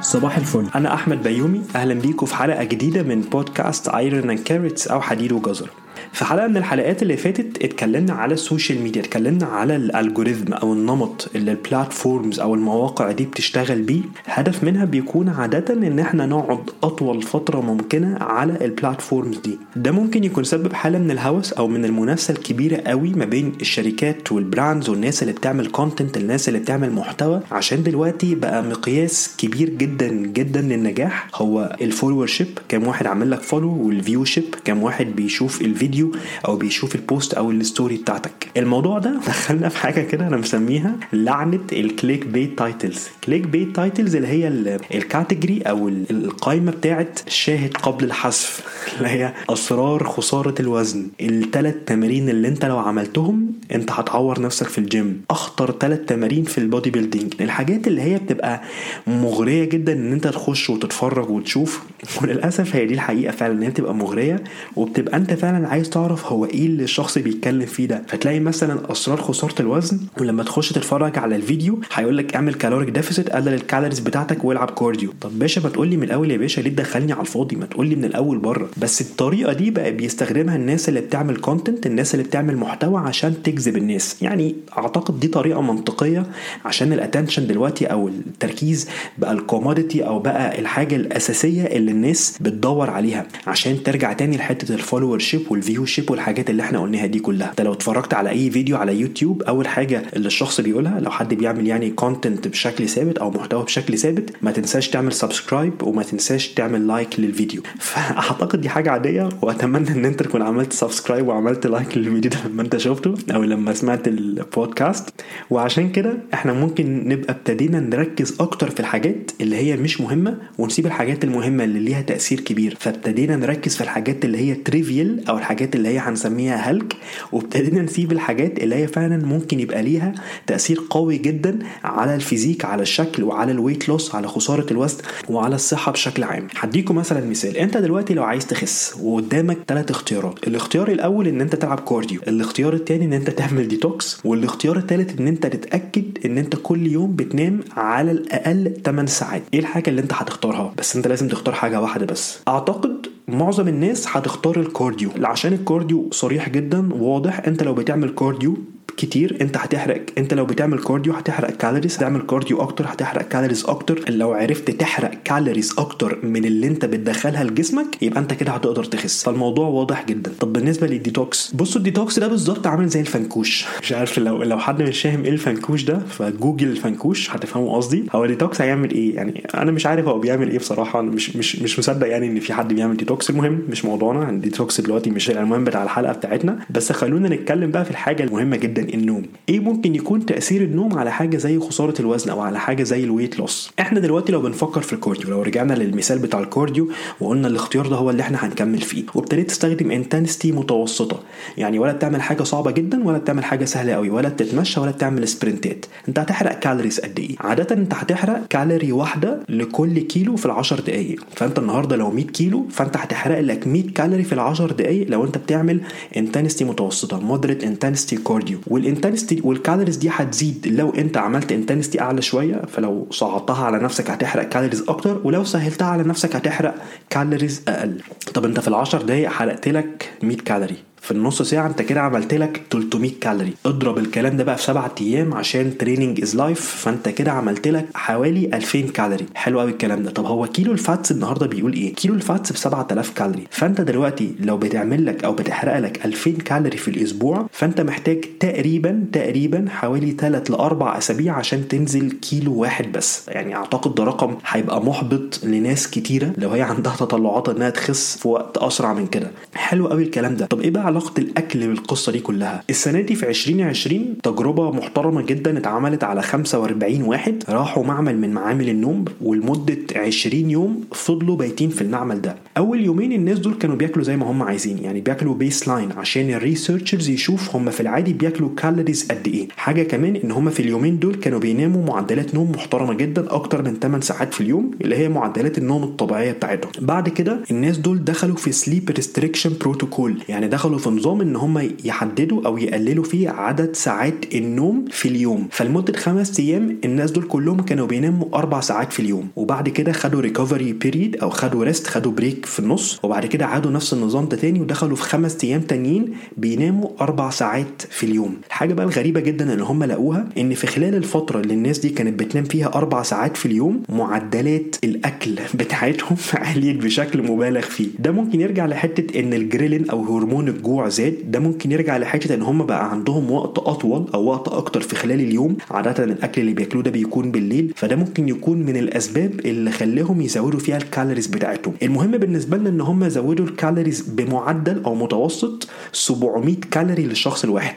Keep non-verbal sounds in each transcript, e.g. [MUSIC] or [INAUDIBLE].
صباح الفل. أنا أحمد بيومي. أهلا بيكم في حلقة جديدة من بودكاست Iron and Carrots أو حديد وجزر. في حلقة من الحلقات اللي فاتت اتكلمنا على ال social media اتكلمنا على ال algorithm أو النمط اللي ال platforms أو المواقع دي بتشتغل بيه. هدف منها بيكون عادة إن إحنا نقعد أطول فترة ممكنة على ال platforms دي. ده ممكن يكون سبب حالة من الهوس أو من المنافسة الكبيرة قوي ما بين الشركات وال brands والناس اللي بتعمل content الناس اللي بتعمل محتوى. عشان دلوقتي بقى مقياس كبير جدا جدا للنجاح. هو ال followership كام واحد عامل لك follow وال viewership كام واحد بيشوف الفيديو أو بيشوف ال post أو ال story بتاعتك. الموضوع ده دخلنا في حاجة كده أنا مسميها لعنة ال clickbait titles clickbait titles اللي هي ال category أو القائمه بتاعت شاهد قبل الحذف اللي هي أسرار خسارة الوزن. الثلاث تمارين اللي أنت لو عملتهم أنت هتعور نفسك في الجيم أخطر ثلاث تمارين في ال bodybuilding الحاجات اللي هي بتبقى مغرية جدا إن أنت تخش وتتفرج وتشوف وللأسف هي دي الحقيقة فعلا إن هي بتبقى مغرية وبتبقى أنت فعلا عايز تعرف هو إيه اللي الشخص بيتكلم فيه ده. فتلاقي مثلا أسرار خسارة الوزن ولما تخش تتفرج على الفيديو هيقول لك اعمل caloric deficit قلل ال calories بتاعتك والعب cardio طب باشا ما تقول لي من الأول يا باشا ليه تدخلني على الفاضي؟ ما تقول لي من الأول بره. بس الطريقة دي بقى بيستخدمها الناس اللي بتعمل content الناس اللي بتعمل محتوى عشان تجذب الناس. يعني أعتقد دي طريقة منطقية عشان ال attention دلوقتي أو التركيز بقى ال commodity أو بقى الحاجة الأساسية اللي الناس بتدور عليها. عشان ترجع تاني لحتة ال followership وال viewership والحاجات اللي إحنا قلناها دي كلها. انت لو اتفرجت على اي فيديو على يوتيوب اول حاجة اللي الشخص بيقولها لو حد بيعمل يعني content بشكل ثابت أو محتوى بشكل ثابت ما تنساش تعمل subscribe وما تنساش تعمل like للفيديو. [LAUGHS] فأعتقد دي حاجة عادية وأتمنى إن أنت تكون عملت subscribe وعملت like للفيديو ده لما أنت شفته أو لما سمعت البودكاست وعشان كده إحنا ممكن نبقى ابتدينا نركز أكتر في الحاجات اللي هي مش مهمة ونسيب الحاجات المهمة اللي ليها تأثير كبير. فابتدينا نركز في الحاجات اللي هي trivial أو الحاجات اللي هي هنسميها هلك وابتدينا نسيب الحاجات اللي هي فعلا ممكن يبقى ليها تأثير قوي جدا على ال physique على الشكل وعلى ال weight loss على خسارة الوزن وعلى الصحة بشكل عام. هديكم مثلا مثال. انت دلوقتي لو عايز تخس وقدامك ثلاث اختيارات. الاختيار الأول إن أنت تلعب cardio الاختيار الثاني إن أنت تعمل ديتوكس والاختيار الثالث إن أنت تتأكد إن أنت كل يوم بتنام على الأقل 8 ساعات. إيه الحاجة اللي أنت هتختارها؟ بس أنت لازم تختار حاجة واحدة بس. أعتقد معظم الناس هتختار ال cardio عشان ال cardio صريح جدا واضح. انت لو بتعمل cardio كتير انت هتحرق انت لو بتعمل cardio هتحرق calories تعمل cardio أكتر هتحرق calories أكتر. لو عرفت تحرق calories أكتر من اللي انت بتدخلها لجسمك يبقى انت كده هتقدر تخس. فالموضوع واضح جدا. طب بالنسبة للديتوكس بصوا الديتوكس ده بالظبط عامل زي الفنكوش. [LAUGHS] مش عارف لو لو حد مش فاهم إيه الفنكوش ده فجوجل الفنكوش هتفهموا قصدي. هو الديتوكس هيعمل إيه؟ يعني أنا مش عارف هو بيعمل إيه بصراحة. أنا مش مش مش مصدق يعني ان في حد بيعمل ديتوكس. المهم مش موضوعنا. الديتوكس دلوقتي مش العنوان بتاع الحلقة بتاعتنا. بس خلونا نتكلم بقى في الحاجة المهمة جدا. النوم. إيه ممكن يكون تأثير النوم على حاجة زي خسارة الوزن أو على حاجة زي ال weight loss إحنا دلوقتي لو بنفكر في ال cardio لو رجعنا للمثال بتاع ال cardio وقلنا الاختيار ده هو اللي إحنا هنكمل فيه وابتديت تستخدم intensity متوسطة. يعني ولا بتعمل حاجة صعبة جدا ولا بتعمل حاجة سهلة قوي ولا بتتمشى ولا بتعمل سبرنتات انت هتحرق calories قد إيه؟ عادة انت هتحرق كالوري واحدة لكل كيلو في العشر دقائق فانت النهارده لو 100 كيلو فانت هتحرق لك 100 كالوري في العشر دقائق لو انت بتعمل intensity متوسطة moderate intensity cardio وال intensity وال calories دي هتزيد. لو انت عملت intensity أعلى شوية فلو صعدتها على نفسك هتحرق calories أكتر ولو سهلتها على نفسك هتحرق calories أقل. طب أنت في العشر دقايق حرقت لك 100 كالوري في النص ساعة انت كده عملت لك 300 كالوري. اضرب الكلام ده بقى في سبعة أيام عشان training is life فانت كده عملت لك حوالي 2000 كالوري. حلو قوي الكلام ده. طب هو كيلو ال fats النهارده بيقول إيه؟ كيلو ال fats ب 7000 كالوري. فانت دلوقتي لو بتعمل لك أو بتحرق لك 2000 كالوري في الأسبوع فانت محتاج تقريبا تقريبا حوالي 3 ل 4 أسابيع عشان تنزل كيلو واحد بس. يعني أعتقد ده رقم هيبقى محبط لناس كتيرة لو هي عندها تطلعات إنها تخس في وقت أسرع من كده. حلو قوي الكلام ده. طب إيه بقى علاقة الأكل بالقصة دي كلها. السنة دي في 2020 تجربة محترمة جدا اتعملت على 45 واحد راحوا معمل من معامل النوم ولمدة 20 يوم فضلوا بايتين في المعمل ده. أول يومين الناس دول كانوا بياكلوا زي ما هم عايزين يعني بياكلوا baseline عشان ال researchers يشوف هم في العادي بياكلوا calories قد إيه. حاجة كمان إن هم في اليومين دول كانوا بيناموا معدلات نوم محترمة جدا أكتر من 8 ساعات في اليوم اللي هي معدلات النوم الطبيعية بتاعتهم. بعد كده الناس دول دخلوا في sleep restriction protocol يعني دخلوا في نظام إن هم يحددوا أو يقللوا فيه عدد ساعات النوم في اليوم. فلمده خمس أيام الناس دول كلهم كانوا بيناموا أربع ساعات في اليوم. وبعد كده خدوا recovery period أو خدوا rest خدوا break في النص. وبعد كده عادوا نفس النظام ده تاني ودخلوا في خمس أيام تانيين بيناموا أربع ساعات في اليوم. الحاجة بقى الغريبة جدا اللي هم لقوها إن في خلال الفترة اللي الناس دي كانت بتنام فيها أربع ساعات في اليوم معدلات الأكل [LAUGHS] بتاعتهم [LAUGHS] عليت بشكل مبالغ فيه. ده ممكن يرجع لحتة إن الجريلين أو هرمون الجوع زاد ده ممكن يرجع لحتة إن هم بقى عندهم وقت أطول أو وقت أكتر في خلال اليوم عادة الأكل اللي بياكلوه ده بيكون بالليل فده ممكن يكون من الأسباب اللي خلاهم يزودوا فيها ال calories بتاعتهم. المهم بالنسبة لنا إن هم زودوا ال calories بمعدل أو متوسط 700 كالوري للشخص الواحد.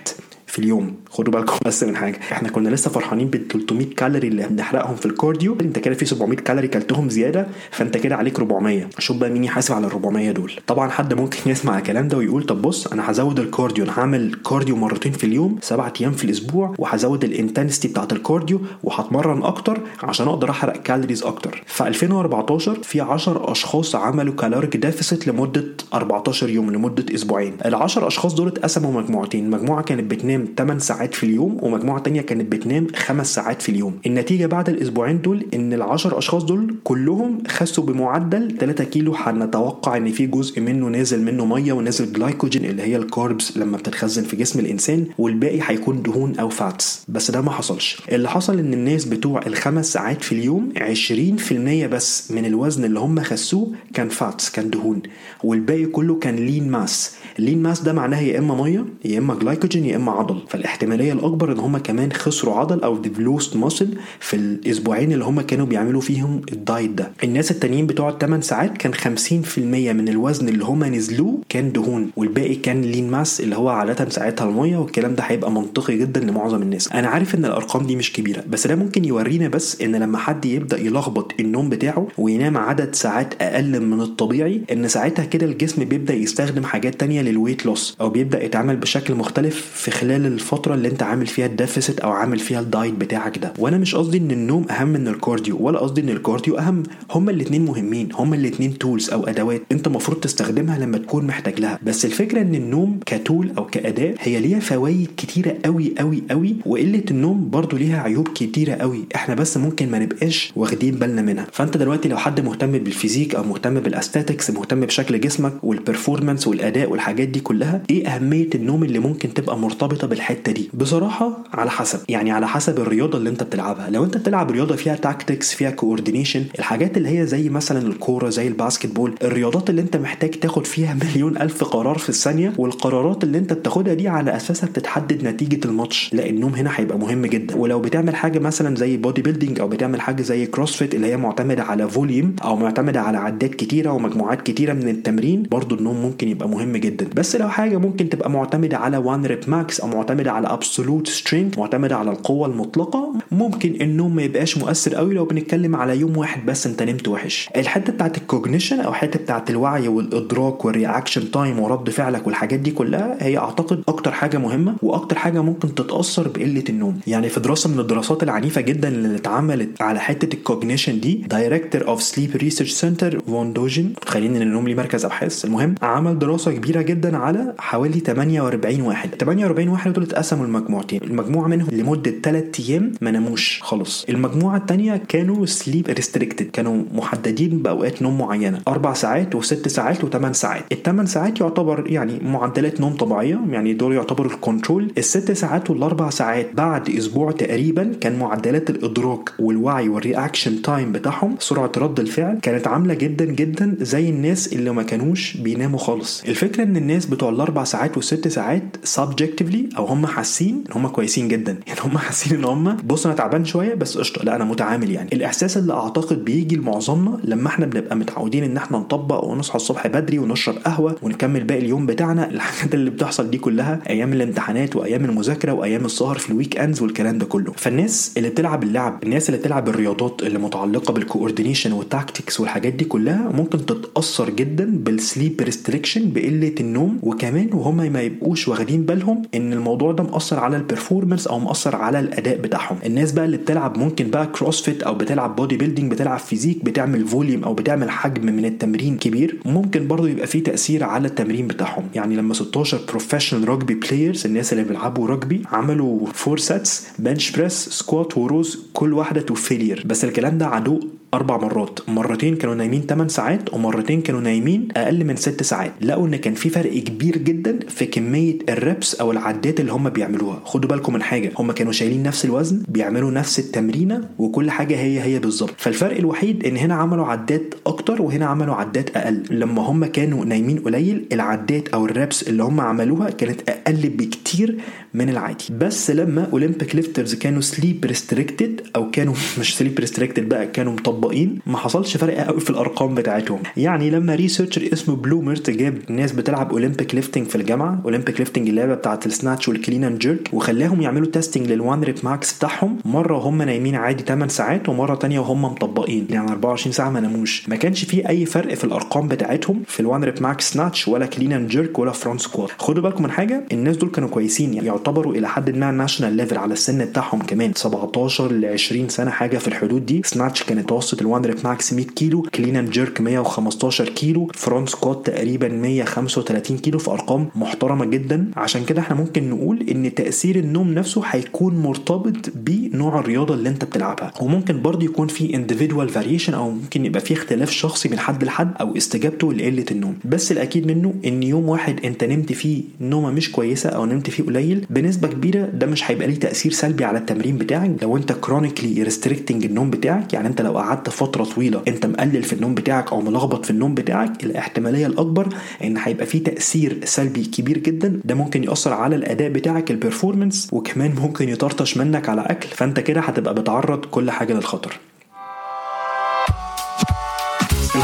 في اليوم. خدوا بالكم بس من حاجة. إحنا كنا لسه فرحانين بال 300 كالوري اللي بنحرقهم في ال cardio. انت كده في 700 كالوري كلتهم زيادة فانت كده عليك 400 شوف بقى مين يحاسب على ال 400 دول. طبعا حد ممكن [LAUGHS] يسمع الكلام ده ويقول طب بص أنا هزود ال cardio. أنا هعمل cardio مرتين في اليوم سبعة أيام في الأسبوع وهزود ال intensity بتاعت ال cardio وهتمرن أكتر عشان أقدر أحرق calories أكتر. في 2014 في 10 أشخاص عملوا caloric deficit لمدة 14 يوم لمدة أسبوعين. ال 10 أشخاص دول اتقسموا مجموعتين. مجموعة كانت بتنام 8 ساعات في اليوم ومجموعة تانية كانت بتنام 5 ساعات في اليوم. النتيجة بعد الأسبوعين دول إن ال10 أشخاص دول كلهم خسوا بمعدل 3 كيلو هنتوقع إن في جزء منه نازل منه مية ونازل جلايكوجين اللي هي ال carbs لما بتتخزن في جسم الإنسان والباقي هيكون دهون أو fats بس ده ما حصلش. اللي حصل إن الناس بتوع الخمس ساعات في اليوم 20% بس من الوزن اللي هم خسوه كان fats كان دهون. والباقي كله كان lean mass ال lean mass ده معناها يا إما مية يا إما جلايكوجين يا إما عضل. فالاحتمالية الأكبر إن هم كمان خسروا عضل أو they've lost muscle في الأسبوعين اللي هم كانوا بيعملوا فيهم ال diet ده. الناس التانيين بتوع الثمان ساعات كان 50% من الوزن اللي هم نزلوه كان دهون والباقي كان lean mass اللي هو عادة ساعتها المية والكلام ده هيبقى منطقي جدا لمعظم الناس. أنا عارف إن الأرقام دي مش كبيرة بس ده ممكن يورينا بس إن لما حد يبدأ يلخبط النوم بتاعه وينام عدد ساعات أقل من الطبيعي إن ساعتها كده الجسم بيبدأ يستخدم حاجات تانية لل weight loss أو بيبدأ يتعامل بشكل مختلف في خلال الفترة اللي انت عامل فيها ال deficit أو عامل فيها ال diet بتاعك ده. وأنا مش قصدي إن النوم أهم من ال cardio ولا قصدي إن ال cardio أهم. هما الاثنين مهمين هما الاثنين tools أو أدوات أنت المفروض تستخدمها لما تكون محتاج لها. بس الفكرة إن النوم ك tool أو كأداة هي ليها فوائد كتيرة قوي قوي قوي وقلة النوم برضو ليها عيوب كتيرة قوي إحنا بس ممكن ما نبقاش واخدين بالنا منها. فأنت دلوقتي لو حد مهتم بال physique أو مهتم بال aesthetics مهتم بشكل جسمك وال performance والأداء والحاجات دي كلها إيه أهمية النوم اللي ممكن تبقى مرتبطة بالحتة دي. بصراحة على حسب. يعني على حسب الرياضة اللي انت بتلعبها. لو انت بتلعب رياضة فيها tactics فيها coordination الحاجات اللي هي زي مثلا الكورة زي ال basketball الرياضات اللي انت محتاج تاخد فيها [LAUGHS] مليون ألف قرار في الثانية والقرارات اللي انت بتاخدها دي على أساسها بتتحدد نتيجة الماتش لا النوم هنا هيبقى مهم جدا. ولو بتعمل حاجة مثلا زي bodybuilding أو بتعمل حاجة زي CrossFit اللي هي معتمدة على volume أو معتمدة على عدات كتيرة ومجموعات كتيرة من التمرين برضو النوم ممكن يبقى مهم جدا. بس لو حاجة ممكن تبقى معتمدة على 1 rep max أو معتمدة على absolute strength معتمدة على القوة المطلقة. ممكن النوم ما يبقاش مؤثر قوي لو بنتكلم على يوم واحد بس أنت نمت وحش. الحتة بتاعت ال cognition أو الحته بتاعت الوعي والإدراك وال reaction time ورد فعلك والحاجات دي كلها هي أعتقد أكتر حاجة مهمة وأكتر حاجة ممكن تتأثر بقلة النوم. يعني في دراسة من الدراسات العنيفة جدا اللي اتعملت على حتة ال cognition دي director of sleep research center Van Dongen خلينا النوم ليه مركز أبحاث. المهم عمل دراسة كبيرة جدا على حوالي 48 واحد. 48 واحد دول اتقسموا لمجموعتين. المجموعة منهم لمدة 3 أيام ما ناموش خالص. المجموعة الثانية كانوا sleep restricted كانوا محددين بأوقات نوم معينة. أربع ساعات وست ساعات وثمان ساعات. الثمان ساعات يعتبر يعني معدلات نوم طبيعية. يعني دول يعتبروا ال control الست ساعات والأربع ساعات بعد أسبوع تقريبا كان معدلات الإدراك والوعي وال reaction time بتاعهم سرعة رد الفعل كانت عاملة جدا جدا زي الناس اللي ما كانوش بيناموا خالص. الفكرة إن الناس بتوع الأربع ساعات والست ساعات subjectively أو هم حاسين إن هم كويسين جدا. يعني هم حاسين إن هم بص أنا تعبان شوية بس قشطة لا أنا متعامل يعني. الإحساس اللي أعتقد بيجي لمعظمنا لما إحنا بنبقى متعودين إن إحنا نطبق ونصحى الصبح بدري ونشرب قهوة ونكمل باقي اليوم بتاعنا الحاجات اللي بتحصل دي كلها أيام الامتحانات وأيام المذاكرة وأيام السهر في ال weekends والكلام ده كله. فالناس اللي بتلعب اللعب الناس اللي بتلعب الرياضات اللي متعلقة بال coordination وال tactics والحاجات دي كلها ممكن تتأثر جدا بال sleep restriction بقلة النوم وكمان وهم ما يبقوش واخدين بالهم إن الموضوع ده مأثر على ال performance أو مأثر على الأداء بتاعهم. الناس بقى اللي بتلعب ممكن بقى CrossFit أو بتلعب bodybuilding بتلعب physique بتعمل volume أو بتعمل حجم من التمرين كبير ممكن برضو يبقى فيه تأثير على التمرين بتاعهم. يعني لما 16 professional rugby players الناس اللي بيلعبوا rugby عملوا four sets bench press squat و rows كل واحدة to failure بس الكلام ده عدو أربع مرات. مرتين كانوا نايمين 8 ساعات ومرتين كانوا نايمين أقل من 6 ساعات. لقوا إن كان في فرق كبير جدا في كمية ال reps أو العدات اللي هم بيعملوها. خدوا بالكم من حاجة هم كانوا شايلين نفس الوزن بيعملوا نفس التمرينة وكل حاجة هي هي بالظبط. فالفرق الوحيد إن هنا عملوا عدات أكتر وهنا عملوا عدات أقل. لما هم كانوا نايمين قليل العدات أو ال reps اللي هم عملوها كانت أقل بكتير من العادي. بس لما Olympic lifters كانوا sleep restricted أو كانوا [LAUGHS] مش sleep restricted بقى كانوا مطبقين ما حصلش فرق قوي في الأرقام بتاعتهم. يعني لما researcher اسمه بلومرت جاب ناس بتلعب Olympic lifting في الجامعة Olympic lifting اللعبة بتاعت ال snatch وال clean and jerk وخلاهم يعملوا testing لل one rep max بتاعهم. مرة وهم نايمين عادي 8 ساعات ومرة تانية وهم مطبقين. يعني 24 ساعة ما ناموش. ما كانش في أي فرق في الأرقام بتاعتهم في ال one rep max snatch ولا clean and jerk ولا front squat خدوا بالكم من حاجة؟ الناس دول كانوا كويسين يعني يعتبروا إلى حد ما national level على السن بتاعهم كمان. 17 ل 20 سنة حاجة في الحدود دي snatch كانت وصلت ال one rep max 100 كيلو clean and jerk 115 كيلو front squat تقريبا 135 كيلو في أرقام محترمة جدا. عشان كده إحنا ممكن نقول إن تأثير النوم نفسه هيكون مرتبط بنوع الرياضة اللي أنت بتلعبها. وممكن برضه يكون في individual variation أو ممكن يبقى في اختلاف شخصي من حد لحد أو استجابته لقلة النوم. بس الأكيد منه إن يوم واحد أنت نمت فيه نومة مش كويسة أو نمت فيه قليل بنسبة كبيرة ده مش هيبقى ليه تأثير سلبي على التمرين بتاعك. لو أنت chronically restricting النوم بتاعك يعني أنت لو قعدت فترة طويلة. انت مقلل في النوم بتاعك أو ملخبط في النوم بتاعك الاحتمالية الأكبر إن هيبقى فيه تأثير سلبي كبير جدا. ده ممكن يأثر على الأداء بتاعك ال performance وكمان ممكن يطرطش منك على أكل. فأنت كده هتبقى بتعرض كل حاجة للخطر.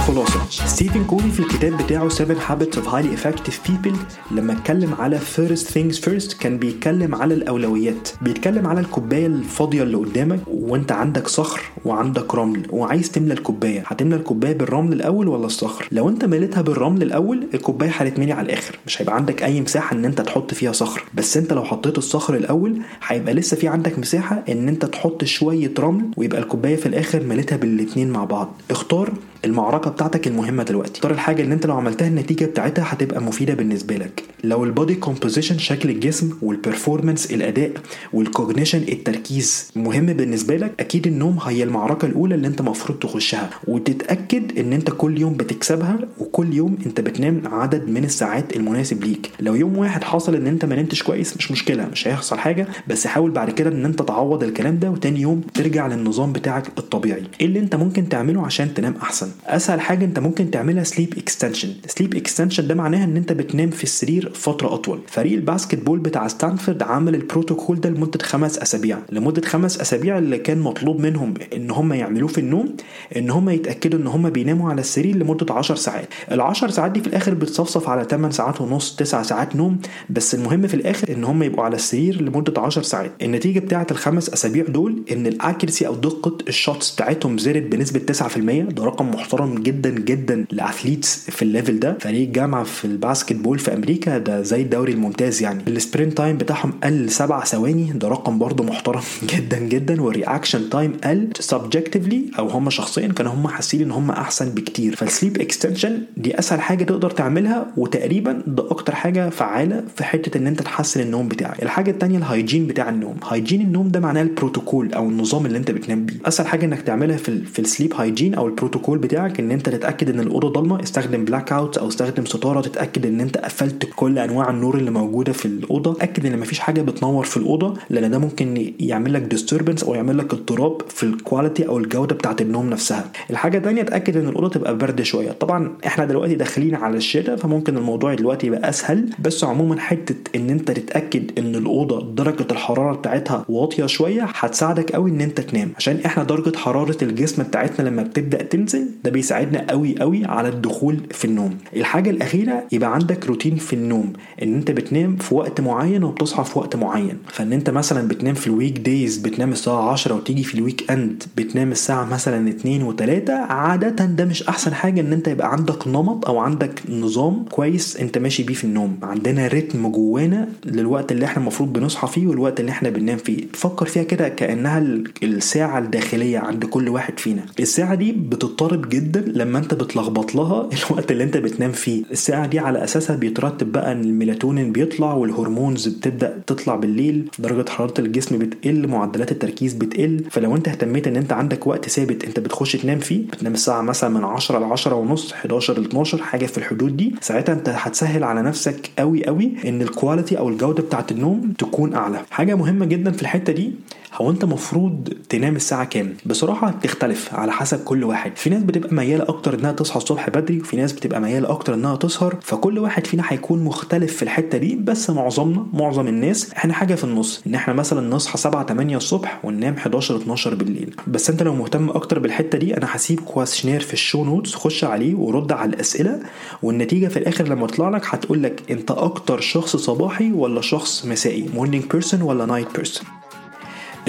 الخلاصة ستيفن كوفي في الكتاب بتاعه 7 Habits of Highly Effective People لما اتكلم على First Things First كان بيتكلم على الأولويات. بيتكلم على الكوباية الفاضية اللي قدامك وانت عندك صخر وعندك رمل وعايز تملى الكوباية. هتملى الكوباية بالرمل الأول ولا الصخر؟ لو انت مليتها بالرمل الأول الكوباية هتتملي على الآخر. مش هيبقى عندك أي مساحة إن انت تحط فيها صخر. بس انت لو حطيت الصخر الأول هيبقى لسه في عندك مساحة إن انت تحط شوية رمل ويبقى الكوباية في الآخر مليتها بالاتنين مع بعض. اختار المعركة بتاعتك المهمة دلوقتي. اختار الحاجة اللي انت لو عملتها النتيجة بتاعتها هتبقى مفيدة بالنسبة لك. لو ال body composition شكل الجسم وال performance الأداء وال cognition التركيز مهم بالنسبة لك أكيد النوم هي المعركة الأولى اللي انت المفروض تخشها. وتتأكد إن انت كل يوم بتكسبها وكل يوم انت بتنام عدد من الساعات المناسب ليك. لو يوم واحد حصل إن انت ما نمتش كويس مش مشكلة مش هيحصل حاجة. بس حاول بعد كده إن انت تعوض الكلام ده وتاني يوم ترجع للنظام بتاعك الطبيعي. إيه اللي انت ممكن تعمله عشان تنام أحسن؟ أسهل. حاجة أنت ممكن تعملها sleep extension sleep extension ده معناها إن أنت بتنام في السرير فترة أطول. فريق ال basketball بتاع ستانفورد عمل البروتوكول ده لمدة خمس أسابيع. لمدة خمس أسابيع اللي كان مطلوب منهم إن هم يعملوه في النوم إن هم يتأكدوا إن هم بيناموا على السرير لمدة 10 ساعات. ال 10 ساعات دي في الآخر بتصفصف على 8 ساعات ونص 9 ساعات نوم. بس المهم في الآخر إن هم يبقوا على السرير لمدة 10 ساعات. النتيجة بتاعه الخمس أسابيع دول إن ال accuracy أو دقة ال shots بتاعتهم زادت بنسبة 9% ده رقم محترم جدا جدا ل athletes في ال level ده. فريق جامعة في ال basketball في أمريكا ده زي الدوري الممتاز يعني. ال sprint time بتاعهم قل 7 ثواني ده رقم برضه محترم [LAUGHS] جدا جدا وال reaction time قل subjectively أو هم شخصيا كانوا هم حاسين إن هم أحسن بكتير. فال sleep extension دي أسهل حاجة تقدر تعملها وتقريبا ده أكتر حاجة فعالة في حتة إن أنت تحسن النوم بتاعك. الحاجة الثانية ال hygiene بتاع النوم. hygiene النوم ده معناه البروتوكول أو النظام اللي أنت بتنام بيه. أسهل حاجة إنك تعملها في في ال sleep hygiene أو البروتوكول بتاعك إن أنت تتأكد إن الأوضة ضلمة استخدم blackout أو استخدم ستارة تتأكد إن أنت قفلت كل أنواع النور اللي موجودة في الأوضة. اتاكد إن مفيش حاجة بتنور في الأوضة لأن ده ممكن يعمل لك disturbance أو يعمل لك اضطراب في ال quality أو الجودة بتاعة النوم نفسها. الحاجة الثانية اتاكد إن الأوضة تبقى برد شوية. طبعا إحنا دلوقتي داخلين على الشتاء فممكن الموضوع دلوقتي يبقى أسهل. بس عموما حتة إن أنت تتأكد إن الأوضة درجة الحرارة بتاعتها واطية شوية هتساعدك قوي إن أنت تنام. عشان إحنا درجة حرارة الجسم بتاعتنا لما بتبدأ تنزل ده بيساعدنا قوي قوي على الدخول في النوم. الحاجة الأخيرة يبقى عندك روتين في النوم. إن أنت بتنام في وقت معين وبتصحى في وقت معين. فإن أنت مثلا بتنام في ال week days بتنام الساعة 10 وتيجي في ال weekend بتنام الساعة مثلا 2 و3 عاده ده مش أحسن حاجة إن أنت يبقى عندك نمط أو عندك نظام كويس أنت ماشي بيه في النوم. عندنا rhythm جوانا للوقت اللي إحنا المفروض بنصحى فيه والوقت اللي إحنا بننام فيه. فكر فيها كده كأنها الساعة الداخلية عند كل واحد فينا. الساعة دي بتضطرب جدا لما انت بتلخبط لها [LAUGHS] الوقت اللي انت بتنام فيه. الساعة دي على أساسها بيترتب بقى إن الميلاتونين بيطلع وال hormones بتبدأ تطلع بالليل درجة حرارة الجسم بتقل معدلات التركيز بتقل. فلو انت اهتميت إن انت عندك وقت ثابت انت بتخش تنام فيه بتنام الساعة مثلا من 10 ل 10 ونص 11 ل 12 حاجة في الحدود دي ساعتها انت هتسهل على نفسك قوي قوي إن ال quality أو الجودة بتاعت النوم تكون أعلى. حاجة مهمة جدا في الحتة دي هو انت مفروض تنام الساعة كام؟ بصراحة بتختلف على حسب كل واحد. في ناس بتبقى ميالة أكتر إنها تصحى الصبح بدري وفي ناس بتبقى ميالة أكتر إنها تسهر. فكل واحد فينا هيكون مختلف في الحتة دي بس معظمنا معظم الناس إحنا حاجة في النص. إن إحنا مثلا نصحى 7 8 الصبح وننام 11 12 بالليل. بس أنت لو مهتم أكتر بالحتة دي أنا هسيب questionnaire في ال show notes خش عليه ورد على الأسئلة والنتيجة في الآخر لما تطلع لك هتقول لك أنت أكتر شخص صباحي ولا شخص مسائي morning person ولا night person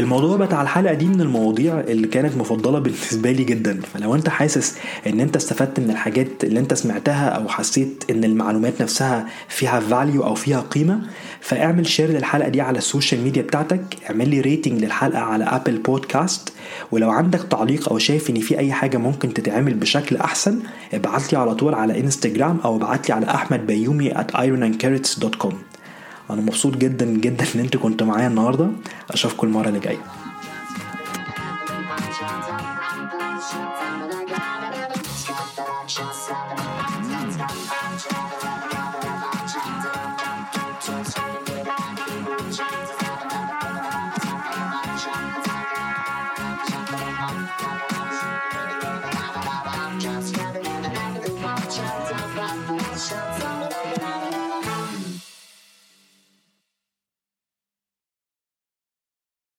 الموضوع بتاع الحلقة دي من المواضيع اللي كانت مفضلة بالنسبة لي جدا. فلو أنت حاسس إن أنت استفدت من الحاجات اللي أنت سمعتها أو حسيت إن المعلومات نفسها فيها value أو فيها قيمة فاعمل share للحلقة دي على ال social media بتاعتك. اعمل لي rating للحلقة على Apple Podcast ولو عندك تعليق أو شايف إن في أي حاجة ممكن تتعمل بشكل أحسن ابعت لي على طول على انستجرام أو ابعت لي على أحمد بيومي at ironandcarrots.com أنا مبسوط جدا جدا ان أنتوا كنتوا معايا النهارده. اشوفكم المره اللي جاية.